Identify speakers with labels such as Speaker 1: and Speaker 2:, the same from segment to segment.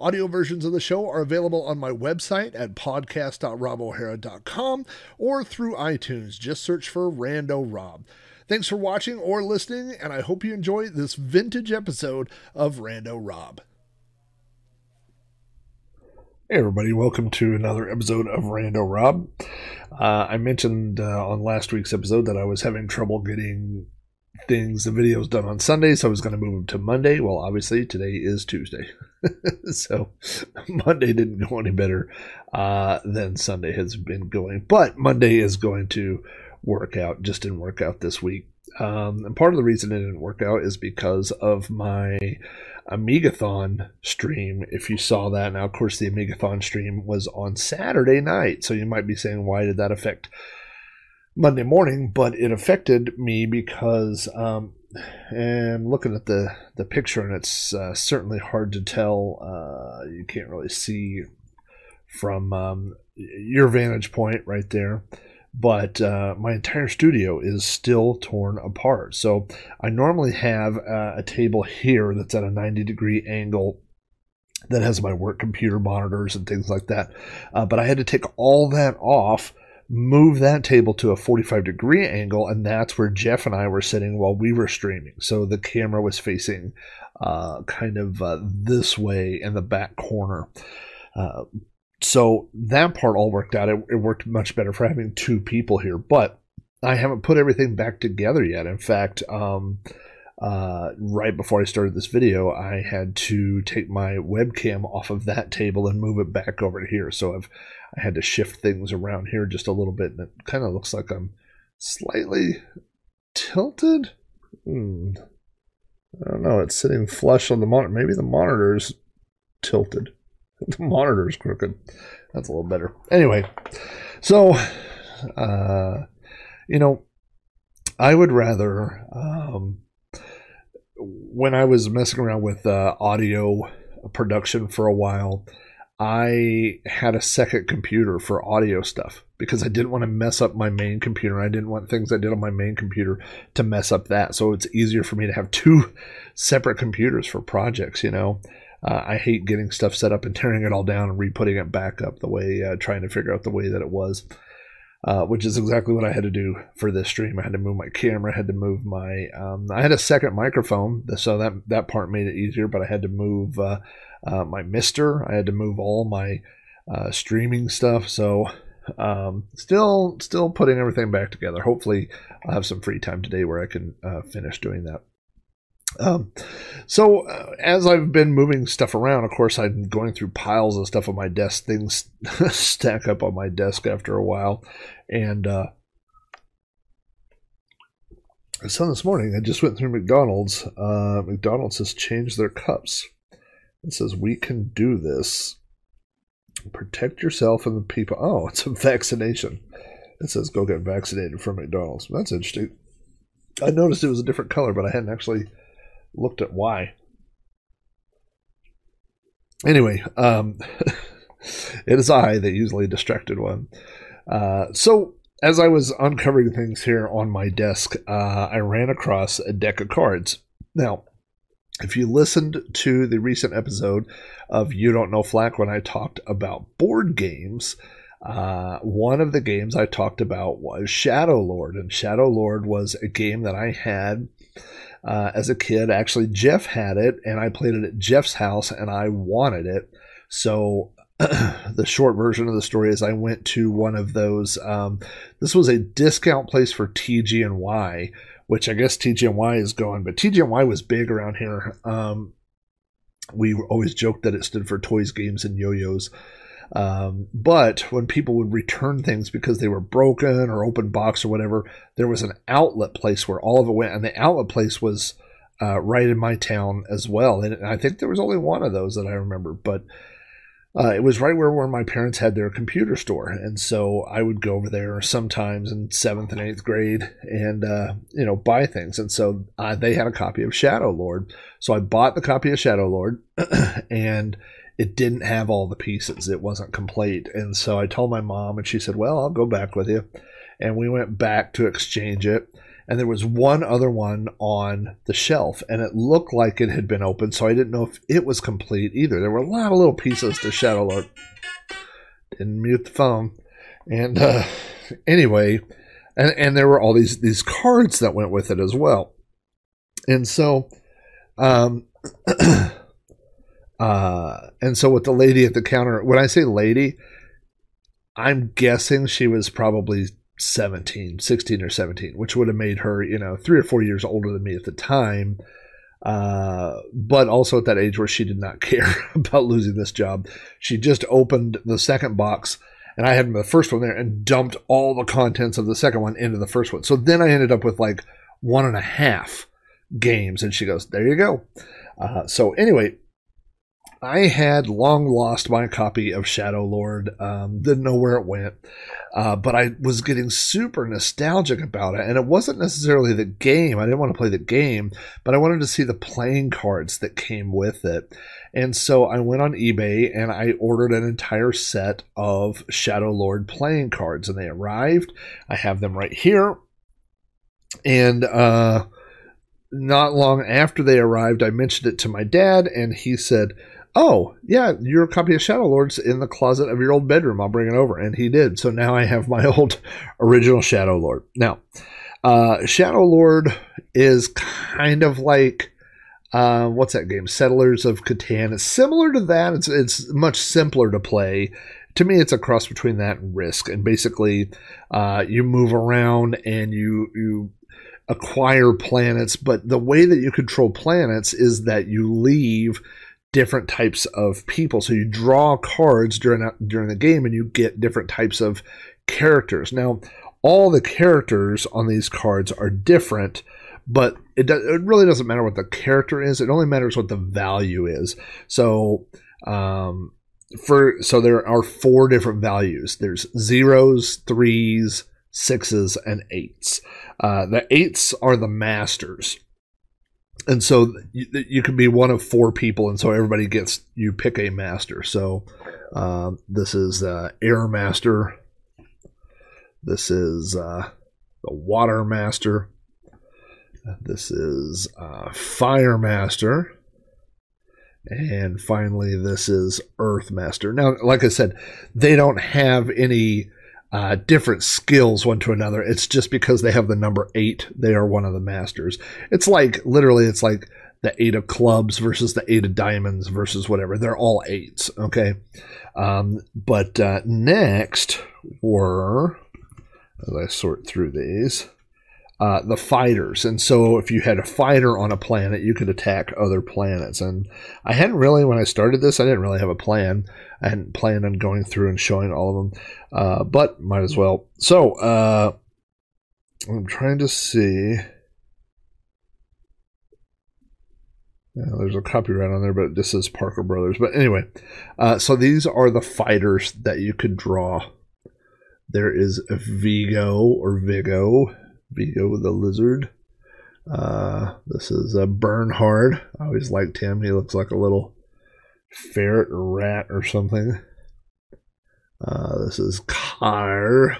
Speaker 1: Audio versions of the show are available on my website at podcast.robohara.com or through iTunes. Just search for Rando Rob. Thanks for watching or listening, and I hope you enjoy this vintage episode of Rando Rob. Hey, everybody, welcome to another episode of Rando Rob. Uh, I mentioned uh, on last week's episode that I was having trouble getting things, the videos done on Sunday, so I was going to move them to Monday. Well, obviously, today is Tuesday. so Monday didn't go any better uh, than Sunday has been going. But Monday is going to work out. Just didn't work out this week. Um, and part of the reason it didn't work out is because of my Amigathon stream. If you saw that, now of course the Amigathon stream was on Saturday night, so you might be saying, why did that affect Monday morning? But it affected me because um, and looking at the the picture, and it's uh, certainly hard to tell. Uh, you can't really see from um, your vantage point right there, but uh, my entire studio is still torn apart. So I normally have uh, a table here that's at a 90 degree angle that has my work computer monitors and things like that. Uh, but I had to take all that off move that table to a 45 degree angle, and that's where Jeff and I were sitting while we were streaming. So the camera was facing uh, kind of uh, this way in the back corner. Uh, so that part all worked out. It, it, worked much better for having two people here, but I haven't put everything back together yet. In fact, um, uh, right before I started this video, I had to take my webcam off of that table and move it back over to here. So I've I had to shift things around here just a little bit, and it kind of looks like I'm slightly tilted. Hmm. I don't know. It's sitting flush on the monitor. Maybe the monitor's tilted. The monitor's crooked. That's a little better. Anyway, so uh, you know, I would rather um, when I was messing around with uh, audio production for a while. I had a second computer for audio stuff because I didn't want to mess up my main computer. I didn't want things I did on my main computer to mess up that. So it's easier for me to have two separate computers for projects, you know. Uh, I hate getting stuff set up and tearing it all down and re-putting it back up the way, uh, trying to figure out the way that it was, uh, which is exactly what I had to do for this stream. I had to move my camera, I had to move my, um, I had a second microphone, so that that part made it easier. But I had to move uh, my MiSTer. I had to move all my uh, streaming stuff. So um, still, still putting everything back together. Hopefully, I'll have some free time today where I can uh, finish doing that. Um, so uh, as I've been moving stuff around, of course, I'm going through piles of stuff on my desk. Things stack up on my desk after a while, and uh, so this morning I just went through McDonald's. Uh, McDonald's has changed their cups. It says, We can do this. Protect yourself and the people. Oh, it's a vaccination. It says, Go get vaccinated from McDonald's. That's interesting. I noticed it was a different color, but I hadn't actually looked at why. Anyway, um, it is I, the usually distracted one. Uh, so, as I was uncovering things here on my desk, uh, I ran across a deck of cards. Now, if you listened to the recent episode of You Don't Know Flack when I talked about board games, uh, one of the games I talked about was Shadow Lord, and Shadow Lord was a game that I had uh, as a kid. Actually, Jeff had it, and I played it at Jeff's house, and I wanted it. So the short version of the story is I went to one of those. Um, this was a discount place for TG and Y which I guess TG&Y is going, but TG&Y was big around here. Um, we always joked that it stood for toys, games, and yo-yos. Um, but when people would return things because they were broken or open box or whatever, there was an outlet place where all of it went, and the outlet place was uh, right in my town as well. And I think there was only one of those that I remember. But uh, it was right where, where my parents had their computer store. And so I would go over there sometimes in seventh and eighth grade and, uh, you know, buy things. And so uh, they had a copy of Shadow Lord. So I bought the copy of Shadow Lord and it didn't have all the pieces. It wasn't complete. And so I told my mom and she said, well, I'll go back with you. And we went back to exchange it and there was one other one on the shelf and it looked like it had been opened so i didn't know if it was complete either. There were a lot of little pieces to shadow lord didn't mute the phone. And uh, anyway and, and there were all these these cards that went with it as well. And so um uh and so with the lady at the counter when i say lady i'm guessing she was probably 17, 16 or 17, which would have made her, you know, three or four years older than me at the time. Uh, but also at that age where she did not care about losing this job. She just opened the second box and I had the first one there and dumped all the contents of the second one into the first one. So then I ended up with like one and a half games. And she goes, There you go. Uh, so anyway, I had long lost my copy of Shadow Lord. Um, didn't know where it went, uh, but I was getting super nostalgic about it. And it wasn't necessarily the game. I didn't want to play the game, but I wanted to see the playing cards that came with it. And so I went on eBay and I ordered an entire set of Shadow Lord playing cards, and they arrived. I have them right here. And uh, not long after they arrived, I mentioned it to my dad, and he said, oh, yeah, your copy of Shadow Lord's in the closet of your old bedroom. I'll bring it over. And he did. So now I have my old original Shadow Lord. Now, uh, Shadow Lord is kind of like. Uh, what's that game? Settlers of Catan. It's similar to that. It's it's much simpler to play. To me, it's a cross between that and Risk. And basically, uh, you move around and you you acquire planets. But the way that you control planets is that you leave different types of people. So you draw cards during during the game, and you get different types of characters. Now, all the characters on these cards are different, but it, do, it really doesn't matter what the character is. It only matters what the value is. So, um, for so there are four different values. There's zeros, threes, sixes, and eights. Uh, the eights are the masters and so you, you can be one of four people, and so everybody gets you pick a master. So uh, this is uh, Air Master. This is uh, the Water Master. This is uh, Fire Master. And finally, this is Earth Master. Now, like I said, they don't have any uh, different skills one to another. It's just because they have the number eight, they are one of the masters. It's like literally, it's like the eight of clubs versus the eight of diamonds versus whatever. They're all eights, okay? Um, but uh, next were, as I sort through these, uh, the fighters. And so if you had a fighter on a planet, you could attack other planets. And I hadn't really, when I started this, I didn't really have a plan. I hadn't planned on going through and showing all of them, uh, but might as well. So uh, I'm trying to see. Yeah, there's a copyright on there, but this is Parker Brothers. But anyway, uh, so these are the fighters that you could draw. There is Vigo or Vigo, Vigo the lizard. Uh, this is a Bernhard. I always liked him. He looks like a little ferret or rat or something. Uh, this is Car.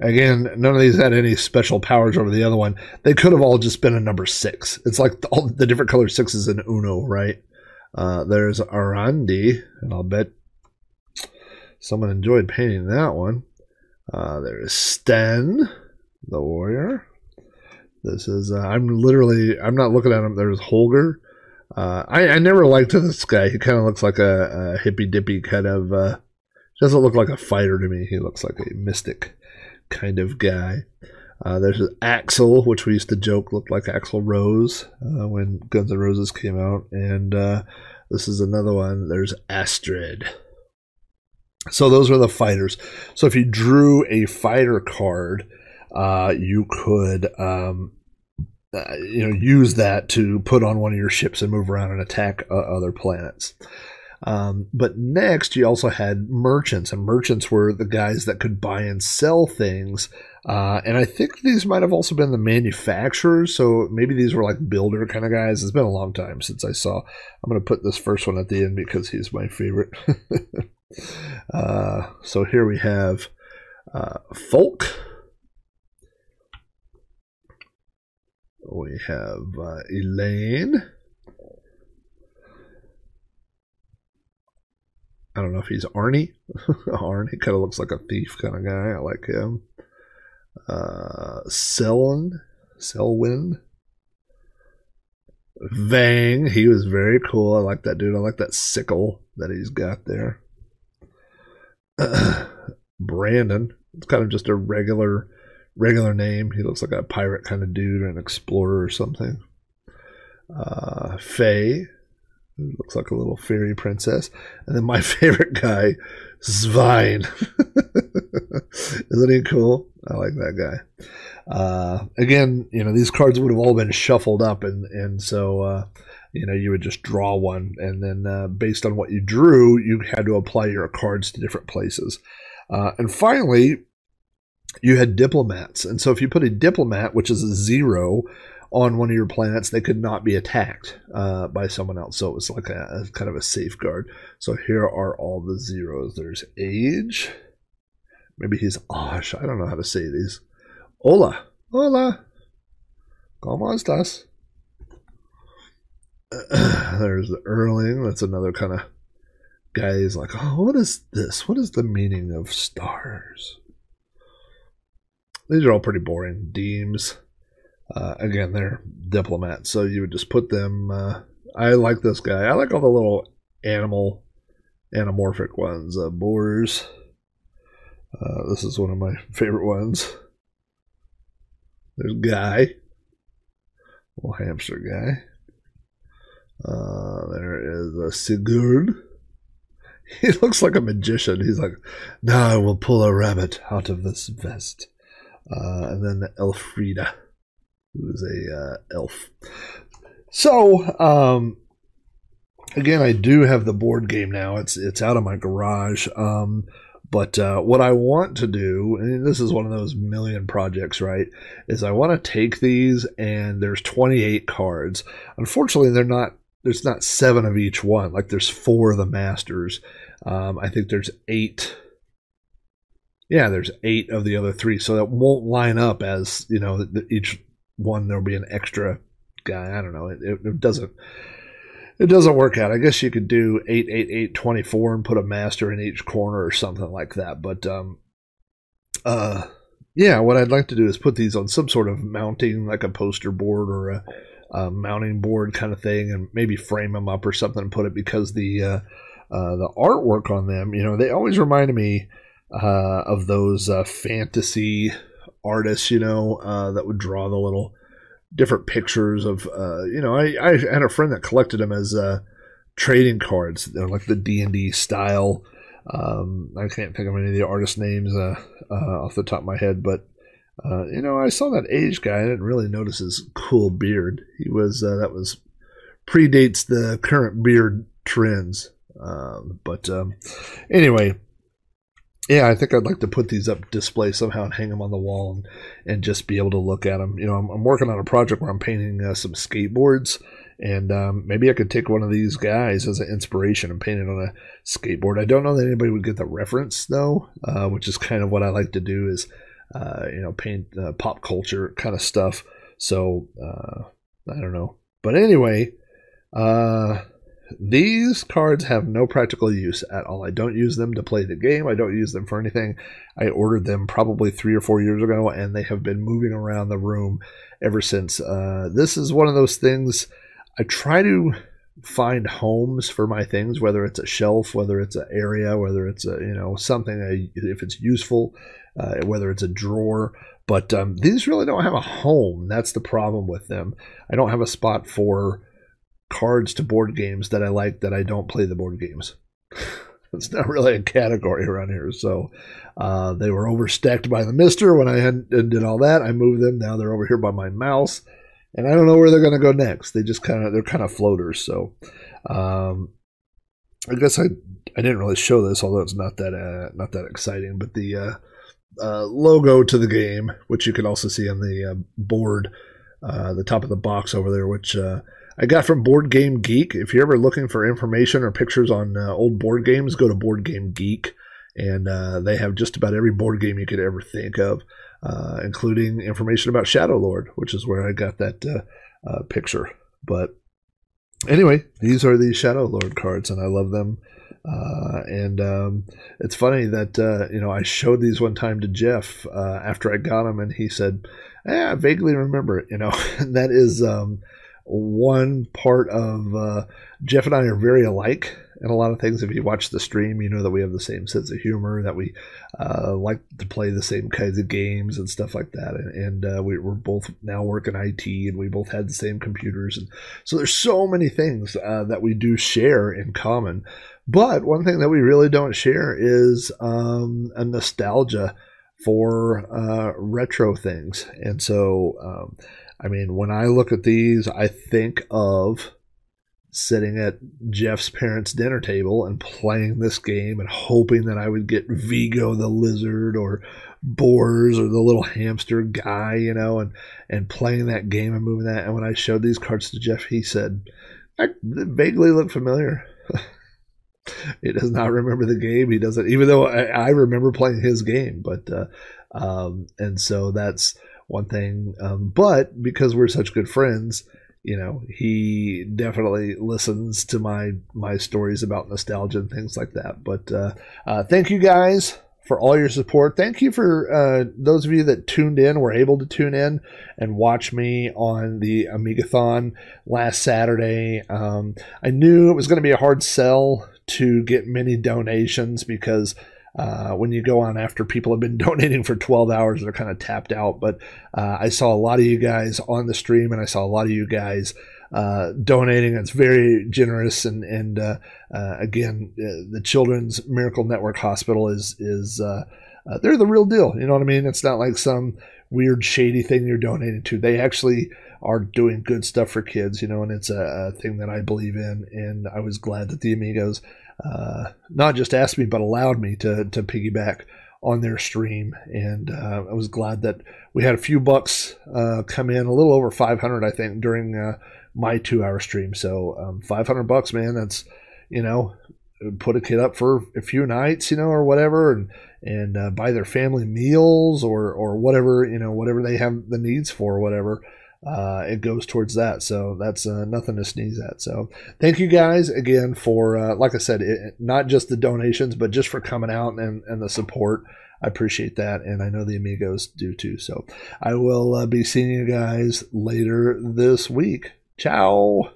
Speaker 1: Again, none of these had any special powers over the other one. They could have all just been a number six. It's like all the different color sixes in Uno, right? Uh, there's Arandi, and I'll bet someone enjoyed painting that one. Uh, there's Sten the warrior. This is uh, I'm literally I'm not looking at him. There's Holger. Uh, I, I never liked this guy. He kind of looks like a, a hippy dippy kind of. Uh, doesn't look like a fighter to me. He looks like a mystic kind of guy. Uh, there's Axel, which we used to joke looked like Axl Rose uh, when Guns N' Roses came out, and uh, this is another one. There's Astrid. So those are the fighters. So if you drew a fighter card, uh, you could um, uh, you know use that to put on one of your ships and move around and attack uh, other planets. Um, but next, you also had merchants, and merchants were the guys that could buy and sell things. Uh, and I think these might have also been the manufacturers. So maybe these were like builder kind of guys. It's been a long time since I saw. I'm going to put this first one at the end because he's my favorite. uh, so here we have uh, Folk. We have uh, Elaine. I don't know if he's Arnie. Arnie kind of looks like a thief kind of guy. I like him. Uh, Selwyn. Selwyn. Vang. He was very cool. I like that dude. I like that sickle that he's got there. Uh, Brandon. It's kind of just a regular regular name. He looks like a pirate kind of dude or an explorer or something. Uh, Faye looks like a little fairy princess. And then my favorite guy, Svein. Isn't he cool? I like that guy. Uh, again, you know, these cards would have all been shuffled up, and and so uh, you know you would just draw one, and then uh, based on what you drew, you had to apply your cards to different places. Uh, and finally, you had diplomats, and so if you put a diplomat, which is a zero, on one of your planets, they could not be attacked uh, by someone else. So it was like a, a, kind of a safeguard. So here are all the zeros. There's age. Maybe he's Osh. I don't know how to say these. Hola. Hola. ¿Cómo estás? There's the Erling. That's another kind of guy. He's like, oh, what is this? What is the meaning of stars? These are all pretty boring. Deems. Uh, again, they're diplomats, so you would just put them. Uh, I like this guy. I like all the little animal, anamorphic ones. Uh, boars. Uh, this is one of my favorite ones. There's Guy, little hamster guy. Uh, there is a Sigurd. He looks like a magician. He's like, now I will pull a rabbit out of this vest. Uh, and then Elfrida who's a uh, elf. So, um, again, I do have the board game now. It's it's out of my garage. Um, but uh, what I want to do, and this is one of those million projects, right? Is I want to take these, and there's 28 cards. Unfortunately, they're not. There's not seven of each one. Like there's four of the masters. Um, I think there's eight. Yeah, there's eight of the other three, so that won't line up as you know each one there'll be an extra guy. I don't know. It, it, it, doesn't it doesn't work out. I guess you could do eight eight eight twenty four and put a master in each corner or something like that. But um, uh, yeah, what I'd like to do is put these on some sort of mounting, like a poster board or a, a mounting board kind of thing, and maybe frame them up or something and put it because the uh, uh, the artwork on them, you know, they always reminded me uh, of those uh, fantasy artists, you know, uh, that would draw the little different pictures of, uh, you know, I, I had a friend that collected them as uh, trading cards, They're like the D and D style. Um, I can't think of any of the artist names uh, off the top of my head, but you know, I saw that age guy. I didn't really notice his cool beard. He was that was predates the current beard trends. Um, but um, anyway, yeah, I think I'd like to put these up display somehow and hang them on the wall and, and just be able to look at them. You know, I'm, I'm working on a project where I'm painting uh, some skateboards, and um, maybe I could take one of these guys as an inspiration and paint it on a skateboard. I don't know that anybody would get the reference though, uh, which is kind of what I like to do is, uh, you know, paint uh, pop culture kind of stuff. So uh, I don't know, but anyway. Uh, these cards have no practical use at all. I don't use them to play the game. I don't use them for anything. I ordered them probably three or four years ago, and they have been moving around the room ever since. Uh, this is one of those things I try to find homes for my things, whether it's a shelf, whether it's an area, whether it's a you know something I, if it's useful, uh, whether it's a drawer. But um, these really don't have a home. That's the problem with them. I don't have a spot for cards to board games that I like that I don't play the board games. it's not really a category around here. So uh, they were overstacked by the MiSTer when I had, did all that. I moved them. Now they're over here by my mouse, and I don't know where they're going to go next. They just kind of they're kind of floaters. So um, I guess I I didn't really show this, although it's not that uh, not that exciting. But the uh, uh, logo to the game, which you can also see on the uh, board, uh, the top of the box over there, which I got from Board Game Geek. If you're ever looking for information or pictures on old board games, go to Board Game Geek, and they have just about every board game you could ever think of, including information about Shadow Lord, which is where I got that picture. But anyway, these are the Shadow Lord cards, and I love them. Uh, and um, it's funny that uh, you know I showed these one time to Jeff uh, after I got them, and he said, eh, "I vaguely remember it." You know, and that is um, one part of uh, Jeff and I are very alike in a lot of things. If you watch the stream, you know that we have the same sense of humor, that we uh, like to play the same kinds of games and stuff like that. And, and uh, we, are both now working IT, and we both had the same computers, and so there's so many things uh, that we do share in common. But one thing that we really don't share is um, a nostalgia for uh, retro things, and so. Um, I mean, when I look at these, I think of sitting at Jeff's parents' dinner table and playing this game and hoping that I would get Vigo the lizard or Boars or the little hamster guy, you know, and and playing that game and moving that. And when I showed these cards to Jeff, he said, "I vaguely look familiar." he does not remember the game. He doesn't, even though I, I remember playing his game. But uh, um, and so that's one thing. Um, but because we're such good friends, you know he definitely listens to my my stories about nostalgia and things like that but uh, uh, thank you guys for all your support thank you for uh, those of you that tuned in were able to tune in and watch me on the amigathon last saturday um, i knew it was going to be a hard sell to get many donations because uh, when you go on after people have been donating for 12 hours, they're kind of tapped out. But uh, I saw a lot of you guys on the stream, and I saw a lot of you guys uh, donating. It's very generous, and and uh, uh, again, uh, the Children's Miracle Network Hospital is is they're the real deal. You know what I mean? It's not like some weird shady thing you're donating to. They actually are doing good stuff for kids, you know, and it's a, a thing that I believe in. And I was glad that the Amigos uh, not just asked me, but allowed me to, to piggyback on their stream. And uh, I was glad that we had a few bucks uh, come in, a little over 500, I think, during uh, my two hour stream. So um, 500 bucks, man, that's, you know, put a kid up for a few nights, you know, or whatever, and and uh, buy their family meals or or whatever, you know, whatever they have the needs for, whatever uh, it goes towards that. So that's uh, nothing to sneeze at. So thank you guys again for, uh, like I said, it, not just the donations, but just for coming out and, and the support. I appreciate that, and I know the amigos do too. So I will uh, be seeing you guys later this week. Ciao.